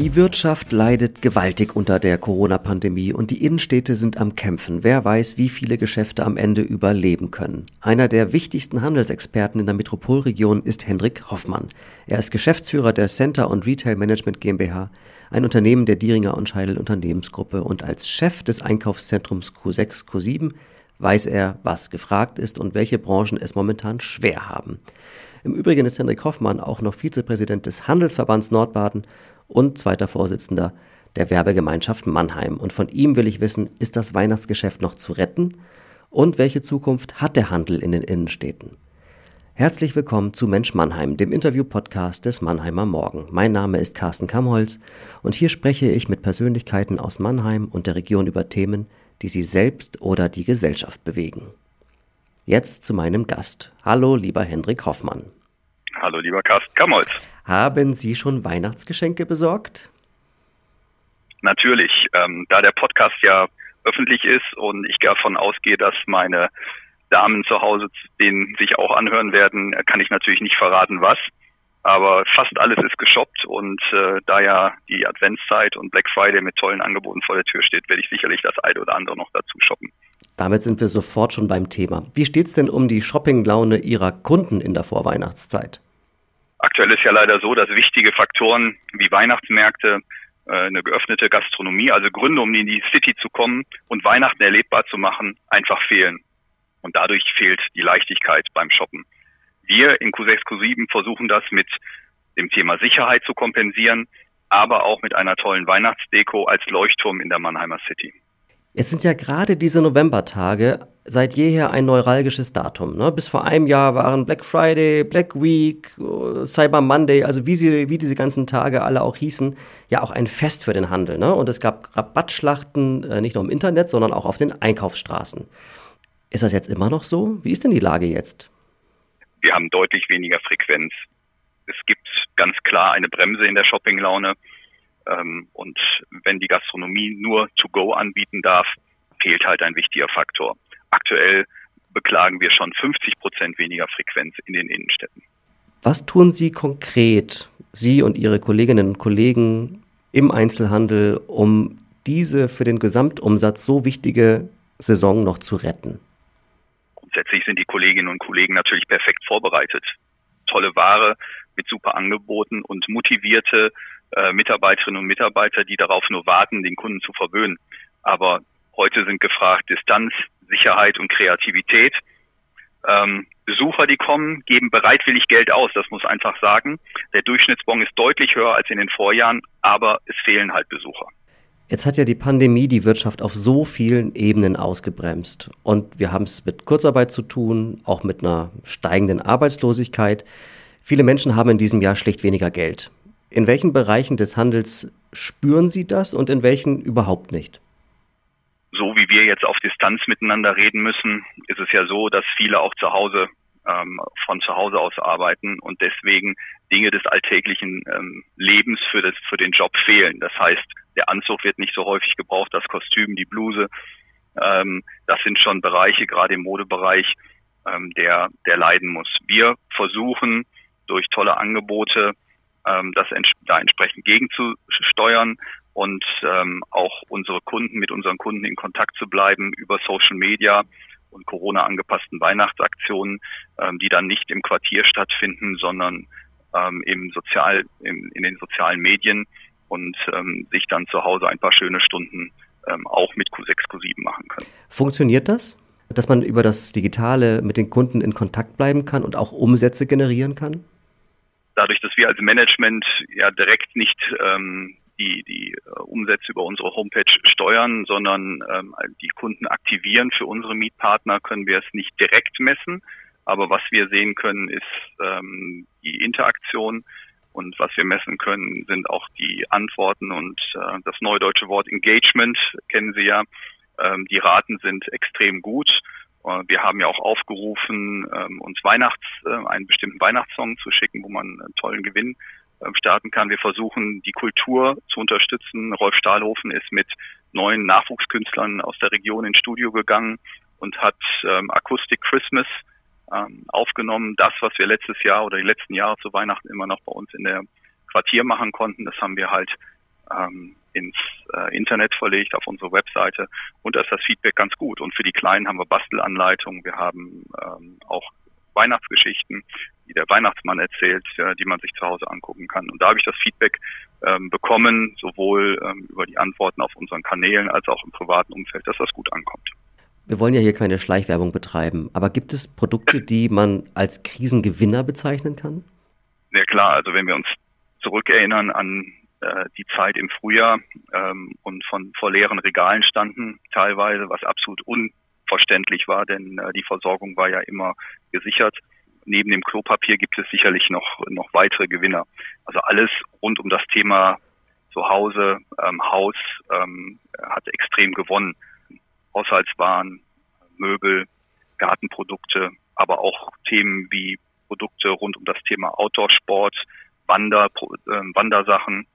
Die Wirtschaft leidet gewaltig unter der Corona-Pandemie und die Innenstädte sind am Kämpfen. Wer weiß, wie viele Geschäfte am Ende überleben können. Einer der wichtigsten Handelsexperten in der Metropolregion ist Hendrik Hoffmann. Er ist Geschäftsführer der Center und Retail Management GmbH, ein Unternehmen der Dieringer und Scheidel Unternehmensgruppe und als Chef des Einkaufszentrums Q6, Q7 weiß er, was gefragt ist und welche Branchen es momentan schwer haben. Im Übrigen ist Hendrik Hoffmann auch noch Vizepräsident des Handelsverbands Nordbaden und zweiter Vorsitzender der Werbegemeinschaft Mannheim. Und von ihm will ich wissen, ist das Weihnachtsgeschäft noch zu retten? Und welche Zukunft hat der Handel in den Innenstädten? Herzlich willkommen zu Mensch Mannheim, dem Interview-Podcast des Mannheimer Morgen. Mein Name ist Carsten Kamholz und hier spreche ich mit Persönlichkeiten aus Mannheim und der Region über Themen, die sie selbst oder die Gesellschaft bewegen. Jetzt zu meinem Gast. Hallo, lieber Hendrik Hoffmann. Hallo, lieber Carsten Kamholz. Haben Sie schon Weihnachtsgeschenke besorgt? Natürlich. Ähm, da der Podcast ja öffentlich ist und ich davon ausgehe, dass meine Damen zu Hause den sich auch anhören werden, kann ich natürlich nicht verraten, was. Aber fast alles ist geshoppt und äh, da ja die Adventszeit und Black Friday mit tollen Angeboten vor der Tür steht, werde ich sicherlich das eine oder andere noch dazu shoppen. Damit sind wir sofort schon beim Thema. Wie steht es denn um die Shoppinglaune Ihrer Kunden in der Vorweihnachtszeit? Aktuell ist ja leider so, dass wichtige Faktoren wie Weihnachtsmärkte, äh, eine geöffnete Gastronomie, also Gründe, um in die City zu kommen und Weihnachten erlebbar zu machen, einfach fehlen. Und dadurch fehlt die Leichtigkeit beim Shoppen. Wir in Q6, Q7 versuchen das mit dem Thema Sicherheit zu kompensieren, aber auch mit einer tollen Weihnachtsdeko als Leuchtturm in der Mannheimer City. Jetzt sind ja gerade diese Novembertage seit jeher ein neuralgisches Datum. Ne? Bis vor einem Jahr waren Black Friday, Black Week, Cyber Monday, also wie, sie, wie diese ganzen Tage alle auch hießen, ja auch ein Fest für den Handel. Ne? Und es gab Rabattschlachten, äh, nicht nur im Internet, sondern auch auf den Einkaufsstraßen. Ist das jetzt immer noch so? Wie ist denn die Lage jetzt? wir haben deutlich weniger Frequenz. Es gibt ganz klar eine Bremse in der Shoppinglaune. Ähm, und wenn die Gastronomie nur To-Go anbieten darf, fehlt halt ein wichtiger Faktor. Aktuell beklagen wir schon 50 Prozent weniger Frequenz in den Innenstädten. Was tun Sie konkret, Sie und Ihre Kolleginnen und Kollegen im Einzelhandel, um diese für den Gesamtumsatz so wichtige Saison noch zu retten? Grundsätzlich sind die Kolleginnen und Kollegen natürlich perfekt vorbereitet. Tolle Ware mit super Angeboten und motivierte äh, Mitarbeiterinnen und Mitarbeiter, die darauf nur warten, den Kunden zu verwöhnen. Aber heute sind gefragt Distanz, Sicherheit und Kreativität. Ähm, Besucher, die kommen, geben bereitwillig Geld aus, das muss einfach sagen. Der Durchschnittsbon ist deutlich höher als in den Vorjahren, aber es fehlen halt Besucher. Jetzt hat ja die Pandemie die Wirtschaft auf so vielen Ebenen ausgebremst. Und wir haben es mit Kurzarbeit zu tun, auch mit einer steigenden Arbeitslosigkeit. Viele Menschen haben in diesem Jahr schlicht weniger Geld. In welchen Bereichen des Handels spüren Sie das und in welchen überhaupt nicht? So wie wir jetzt auf Distanz miteinander reden müssen, ist es ja so, dass viele auch zu Hause ähm, von zu Hause aus arbeiten und deswegen Dinge des alltäglichen ähm, Lebens für, das, für den Job fehlen. Das heißt, der Anzug wird nicht so häufig gebraucht, das Kostüm, die Bluse. Ähm, das sind schon Bereiche, gerade im Modebereich, ähm, der, der leiden muss. Wir versuchen durch tolle Angebote ähm, das ents da entsprechend gegenzusteuern und ähm, auch unsere Kunden mit unseren Kunden in Kontakt zu bleiben über Social Media und Corona angepassten Weihnachtsaktionen, ähm, die dann nicht im Quartier stattfinden, sondern ähm, im Sozial, im, in den sozialen Medien und ähm, sich dann zu Hause ein paar schöne Stunden ähm, auch mit Q6, Q7 machen können. Funktioniert das? Dass man über das Digitale mit den Kunden in Kontakt bleiben kann und auch Umsätze generieren kann? Dadurch, dass wir als Management ja direkt nicht ähm, die, die äh, Umsätze über unsere Homepage steuern, sondern ähm, die Kunden aktivieren für unsere Mietpartner, können wir es nicht direkt messen. Aber was wir sehen können, ist ähm, die Interaktion und was wir messen können, sind auch die Antworten und äh, das neudeutsche Wort Engagement kennen Sie ja. Ähm, die Raten sind extrem gut. Äh, wir haben ja auch aufgerufen, ähm, uns Weihnachts, äh, einen bestimmten Weihnachtssong zu schicken, wo man einen tollen Gewinn starten kann. Wir versuchen, die Kultur zu unterstützen. Rolf Stahlhofen ist mit neuen Nachwuchskünstlern aus der Region ins Studio gegangen und hat ähm, Acoustic Christmas ähm, aufgenommen. Das, was wir letztes Jahr oder die letzten Jahre zu Weihnachten immer noch bei uns in der Quartier machen konnten, das haben wir halt ähm, ins äh, Internet verlegt, auf unsere Webseite und da ist das Feedback ganz gut. Und für die Kleinen haben wir Bastelanleitungen, wir haben ähm, auch Weihnachtsgeschichten, die der Weihnachtsmann erzählt, die man sich zu Hause angucken kann. Und da habe ich das Feedback ähm, bekommen, sowohl ähm, über die Antworten auf unseren Kanälen als auch im privaten Umfeld, dass das gut ankommt. Wir wollen ja hier keine Schleichwerbung betreiben, aber gibt es Produkte, die man als Krisengewinner bezeichnen kann? Ja klar, also wenn wir uns zurückerinnern an äh, die Zeit im Frühjahr ähm, und von vor leeren Regalen standen, teilweise, was absolut unverständlich war, denn äh, die Versorgung war ja immer gesichert. Neben dem Klopapier gibt es sicherlich noch, noch weitere Gewinner. Also alles rund um das Thema Zuhause, ähm, Haus ähm, hat extrem gewonnen. Haushaltswaren, Möbel, Gartenprodukte, aber auch Themen wie Produkte rund um das Thema Outdoor-Sport, Wander, äh, Wandersachen,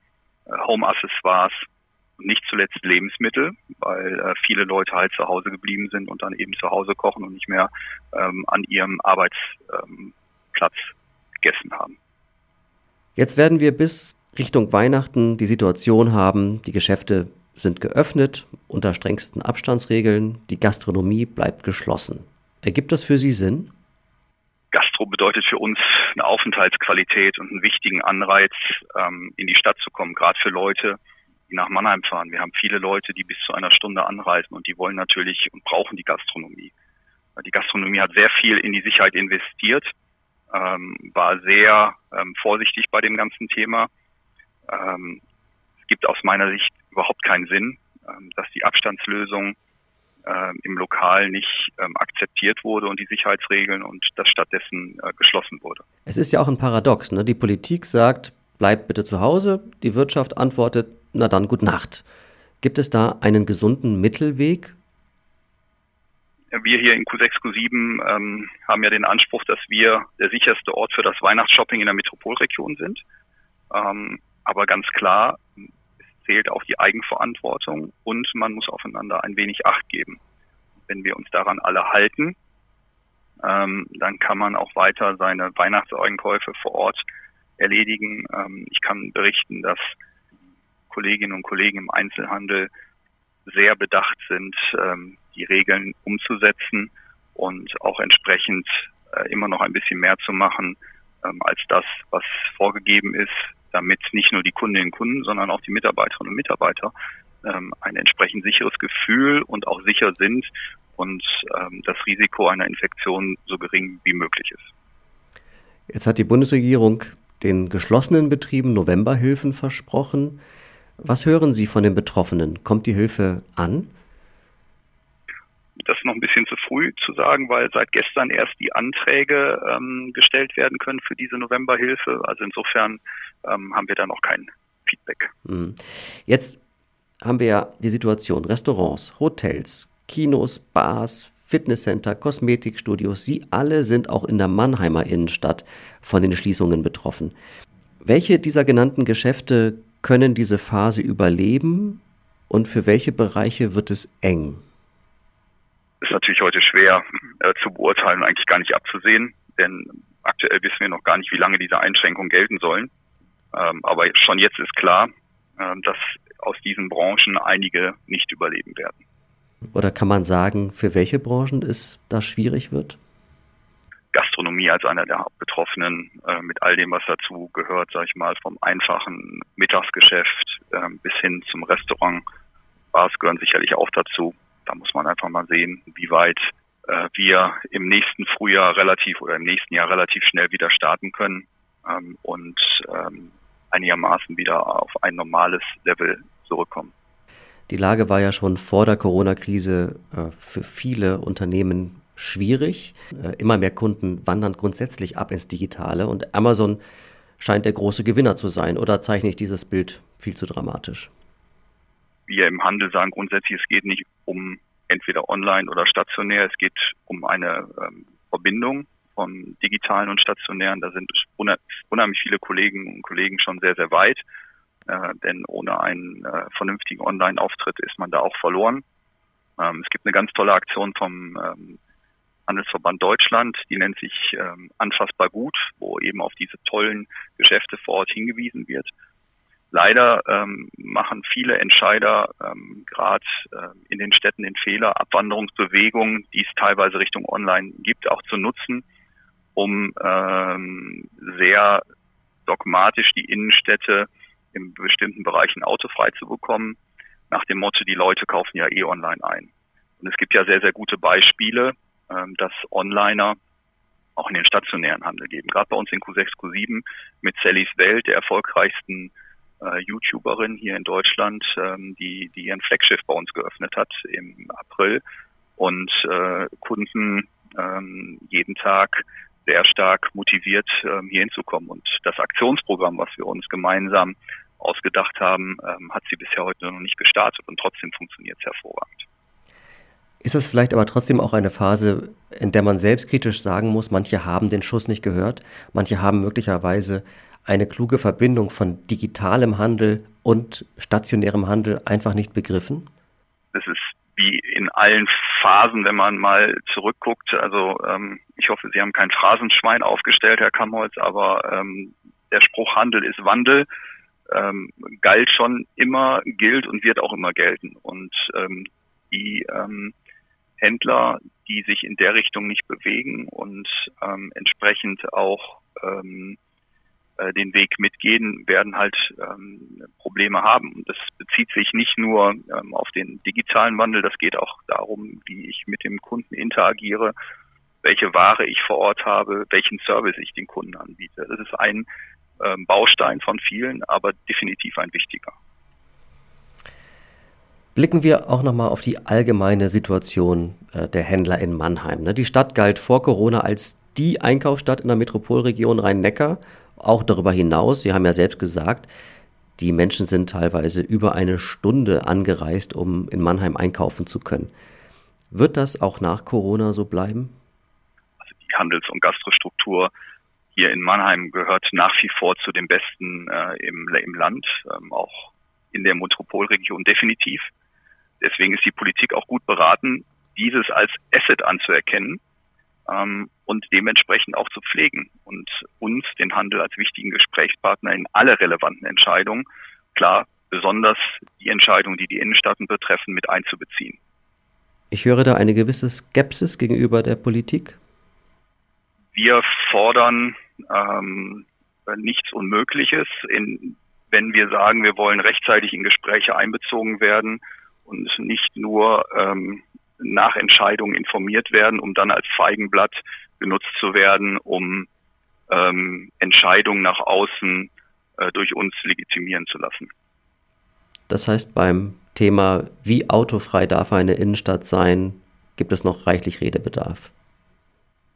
äh, Home-Accessoires nicht zuletzt Lebensmittel, weil äh, viele Leute halt zu Hause geblieben sind und dann eben zu Hause kochen und nicht mehr ähm, an ihrem Arbeitsplatz ähm, gegessen haben. Jetzt werden wir bis Richtung Weihnachten die Situation haben, die Geschäfte sind geöffnet unter strengsten Abstandsregeln, die Gastronomie bleibt geschlossen. Ergibt das für Sie Sinn? Gastro bedeutet für uns eine Aufenthaltsqualität und einen wichtigen Anreiz, ähm, in die Stadt zu kommen, gerade für Leute, die nach Mannheim fahren. Wir haben viele Leute, die bis zu einer Stunde anreisen und die wollen natürlich und brauchen die Gastronomie. Die Gastronomie hat sehr viel in die Sicherheit investiert, ähm, war sehr ähm, vorsichtig bei dem ganzen Thema. Ähm, es gibt aus meiner Sicht überhaupt keinen Sinn, ähm, dass die Abstandslösung äh, im Lokal nicht ähm, akzeptiert wurde und die Sicherheitsregeln und das stattdessen äh, geschlossen wurde. Es ist ja auch ein Paradox. Ne? Die Politik sagt, bleibt bitte zu Hause. Die Wirtschaft antwortet, na dann, gut Nacht. Gibt es da einen gesunden Mittelweg? Wir hier in Q6, Q7 ähm, haben ja den Anspruch, dass wir der sicherste Ort für das Weihnachtsshopping in der Metropolregion sind. Ähm, aber ganz klar, zählt auch die Eigenverantwortung und man muss aufeinander ein wenig Acht geben. Wenn wir uns daran alle halten, ähm, dann kann man auch weiter seine Weihnachtseinkäufe vor Ort erledigen. Ähm, ich kann berichten, dass Kolleginnen und Kollegen im Einzelhandel sehr bedacht sind, ähm, die Regeln umzusetzen und auch entsprechend äh, immer noch ein bisschen mehr zu machen ähm, als das, was vorgegeben ist damit nicht nur die Kundinnen und Kunden, sondern auch die Mitarbeiterinnen und Mitarbeiter ähm, ein entsprechend sicheres Gefühl und auch sicher sind und ähm, das Risiko einer Infektion so gering wie möglich ist. Jetzt hat die Bundesregierung den geschlossenen Betrieben Novemberhilfen versprochen. Was hören Sie von den Betroffenen? Kommt die Hilfe an? Das ist noch ein bisschen zu früh zu sagen, weil seit gestern erst die Anträge ähm, gestellt werden können für diese Novemberhilfe. Also insofern ähm, haben wir da noch kein Feedback. Mhm. Jetzt haben wir ja die Situation, Restaurants, Hotels, Kinos, Bars, Fitnesscenter, Kosmetikstudios, sie alle sind auch in der Mannheimer Innenstadt von den Schließungen betroffen. Welche dieser genannten Geschäfte können diese Phase überleben und für welche Bereiche wird es eng? Ist natürlich heute schwer äh, zu beurteilen, eigentlich gar nicht abzusehen, denn aktuell wissen wir noch gar nicht, wie lange diese Einschränkungen gelten sollen. Ähm, aber schon jetzt ist klar, äh, dass aus diesen Branchen einige nicht überleben werden. Oder kann man sagen, für welche Branchen es da schwierig wird? Gastronomie als einer der Hauptbetroffenen äh, mit all dem, was dazu gehört, sage ich mal, vom einfachen Mittagsgeschäft äh, bis hin zum Restaurant. Bars gehören sicherlich auch dazu. Da muss man einfach mal sehen, wie weit äh, wir im nächsten Frühjahr relativ oder im nächsten Jahr relativ schnell wieder starten können ähm, und ähm, einigermaßen wieder auf ein normales Level zurückkommen. Die Lage war ja schon vor der Corona-Krise äh, für viele Unternehmen schwierig. Äh, immer mehr Kunden wandern grundsätzlich ab ins Digitale und Amazon scheint der große Gewinner zu sein. Oder zeichne ich dieses Bild viel zu dramatisch? Wir im Handel sagen grundsätzlich, es geht nicht um entweder online oder stationär, es geht um eine ähm, Verbindung von digitalen und stationären. Da sind unheimlich viele Kolleginnen und Kollegen schon sehr, sehr weit. Äh, denn ohne einen äh, vernünftigen Online-Auftritt ist man da auch verloren. Ähm, es gibt eine ganz tolle Aktion vom ähm, Handelsverband Deutschland, die nennt sich ähm, Anfassbar gut, wo eben auf diese tollen Geschäfte vor Ort hingewiesen wird. Leider ähm, machen viele Entscheider ähm, gerade äh, in den Städten den Fehler, Abwanderungsbewegungen, die es teilweise Richtung Online gibt, auch zu nutzen, um ähm, sehr dogmatisch die Innenstädte in bestimmten Bereichen autofrei zu bekommen, nach dem Motto, die Leute kaufen ja eh online ein. Und es gibt ja sehr, sehr gute Beispiele, ähm, dass Onliner auch in den stationären Handel geben. Gerade bei uns in Q6, Q7 mit Sallys Welt, der erfolgreichsten äh, YouTuberin hier in Deutschland, ähm, die, die ihren Flaggschiff bei uns geöffnet hat im April und äh, Kunden ähm, jeden Tag sehr stark motiviert, ähm, hier hinzukommen. Und das Aktionsprogramm, was wir uns gemeinsam ausgedacht haben, ähm, hat sie bisher heute noch nicht gestartet und trotzdem funktioniert es hervorragend. Ist das vielleicht aber trotzdem auch eine Phase, in der man selbstkritisch sagen muss, manche haben den Schuss nicht gehört, manche haben möglicherweise eine kluge Verbindung von digitalem Handel und stationärem Handel einfach nicht begriffen? Das ist wie in allen Phasen, wenn man mal zurückguckt. Also ähm, ich hoffe, Sie haben kein Phrasenschwein aufgestellt, Herr Kamholz, aber ähm, der Spruch Handel ist Wandel ähm, galt schon immer, gilt und wird auch immer gelten. Und ähm, die ähm, Händler, die sich in der Richtung nicht bewegen und ähm, entsprechend auch ähm, äh, den Weg mitgehen, werden halt ähm, Probleme haben. Und das bezieht sich nicht nur ähm, auf den digitalen Wandel, das geht auch darum, wie ich mit dem Kunden interagiere, welche Ware ich vor Ort habe, welchen Service ich den Kunden anbiete. Das ist ein ähm, Baustein von vielen, aber definitiv ein wichtiger. Blicken wir auch nochmal auf die allgemeine Situation äh, der Händler in Mannheim. Ne? Die Stadt galt vor Corona als die Einkaufsstadt in der Metropolregion Rhein-Neckar. Auch darüber hinaus, Sie haben ja selbst gesagt, die Menschen sind teilweise über eine Stunde angereist, um in Mannheim einkaufen zu können. Wird das auch nach Corona so bleiben? Handels- und Gastrostruktur hier in Mannheim gehört nach wie vor zu den besten äh, im, im Land, ähm, auch in der Metropolregion definitiv. Deswegen ist die Politik auch gut beraten, dieses als Asset anzuerkennen ähm, und dementsprechend auch zu pflegen und uns, den Handel, als wichtigen Gesprächspartner in alle relevanten Entscheidungen, klar, besonders die Entscheidungen, die die Innenstaaten betreffen, mit einzubeziehen. Ich höre da eine gewisse Skepsis gegenüber der Politik. Wir fordern ähm, nichts Unmögliches. In, wenn wir sagen, wir wollen rechtzeitig in Gespräche einbezogen werden und nicht nur ähm, nach Entscheidungen informiert werden, um dann als Feigenblatt genutzt zu werden, um ähm, Entscheidungen nach außen äh, durch uns legitimieren zu lassen. Das heißt, beim Thema, wie autofrei darf eine Innenstadt sein, gibt es noch reichlich Redebedarf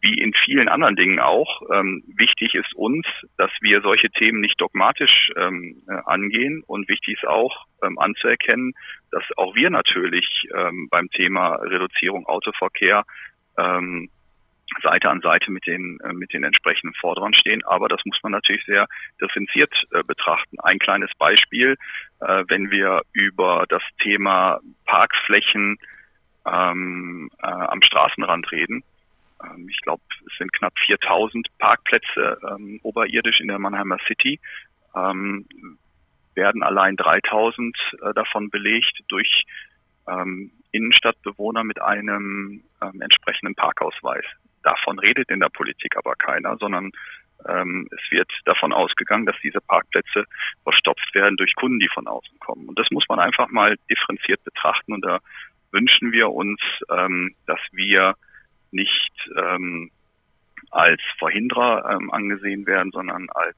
wie in vielen anderen Dingen auch, ähm, wichtig ist uns, dass wir solche Themen nicht dogmatisch ähm, äh, angehen und wichtig ist auch ähm, anzuerkennen, dass auch wir natürlich ähm, beim Thema Reduzierung Autoverkehr ähm, Seite an Seite mit den äh, mit den entsprechenden Forderern stehen. Aber das muss man natürlich sehr differenziert äh, betrachten. Ein kleines Beispiel, äh, wenn wir über das Thema Parkflächen ähm, äh, am Straßenrand reden, ähm, ich glaube, es sind knapp 4000 Parkplätze ähm, oberirdisch in der Mannheimer City. Ähm, werden allein 3000 äh, davon belegt durch ähm, Innenstadtbewohner mit einem ähm, entsprechenden Parkausweis. Davon redet in der Politik aber keiner, sondern ähm, es wird davon ausgegangen, dass diese Parkplätze verstopft werden durch Kunden, die von außen kommen. Und das muss man einfach mal differenziert betrachten. Und da wünschen wir uns, ähm, dass wir nicht ähm, als Verhinderer ähm, angesehen werden, sondern als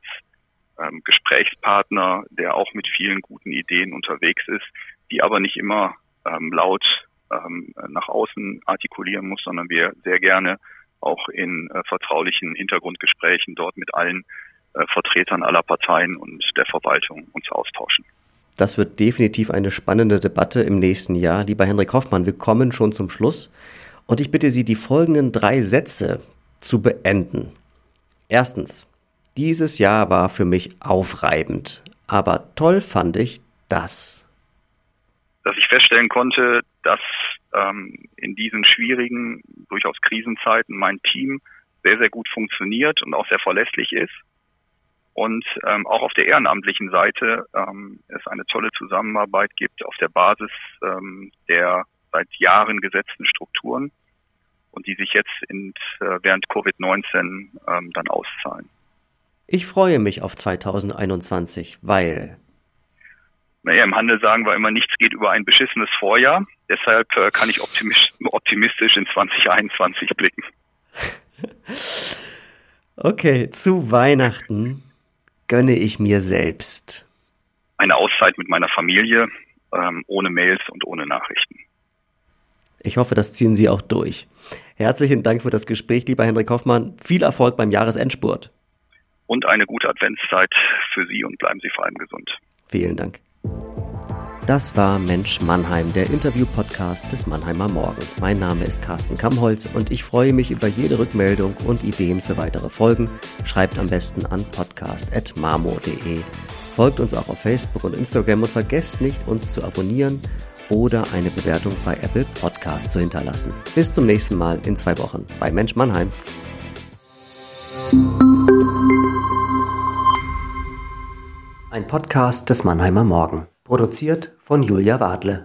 ähm, Gesprächspartner, der auch mit vielen guten Ideen unterwegs ist, die aber nicht immer ähm, laut ähm, nach außen artikulieren muss, sondern wir sehr gerne auch in äh, vertraulichen Hintergrundgesprächen dort mit allen äh, Vertretern aller Parteien und der Verwaltung uns austauschen. Das wird definitiv eine spannende Debatte im nächsten Jahr. Lieber Henrik Hoffmann, wir kommen schon zum Schluss. Und ich bitte Sie, die folgenden drei Sätze zu beenden. Erstens, dieses Jahr war für mich aufreibend, aber toll fand ich das. Dass ich feststellen konnte, dass ähm, in diesen schwierigen, durchaus Krisenzeiten mein Team sehr, sehr gut funktioniert und auch sehr verlässlich ist. und ähm, auch auf der ehrenamtlichen Seite ähm, es eine tolle Zusammenarbeit gibt auf der Basis ähm, der seit Jahren gesetzten Strukturen und die sich jetzt in, äh, während Covid-19 ähm, dann auszahlen. Ich freue mich auf 2021, weil naja, im Handel sagen wir immer, nichts geht über ein beschissenes Vorjahr. Deshalb äh, kann ich optimistisch in 2021 blicken. okay, zu Weihnachten gönne ich mir selbst. Eine Auszeit mit meiner Familie, ähm, ohne Mails und ohne Nachrichten. Ich hoffe, das ziehen Sie auch durch. Herzlichen Dank für das Gespräch, lieber Henrik Hoffmann. Viel Erfolg beim Jahresendspurt. Und eine gute Adventszeit für Sie und bleiben Sie vor allem gesund. Vielen Dank. Das war Mensch Mannheim, der Interview-Podcast des Mannheimer Morgen. Mein Name ist Carsten Kammholz und ich freue mich über jede Rückmeldung und Ideen für weitere Folgen. Schreibt am besten an podcast.marmo.de. Folgt uns auch auf Facebook und Instagram und vergesst nicht, uns zu abonnieren oder eine Bewertung bei Apple Podcast zu hinterlassen. Bis zum nächsten Mal in zwei Wochen bei Mensch Mannheim. Ein Podcast des Mannheimer Morgen. Produziert von Julia Wadle.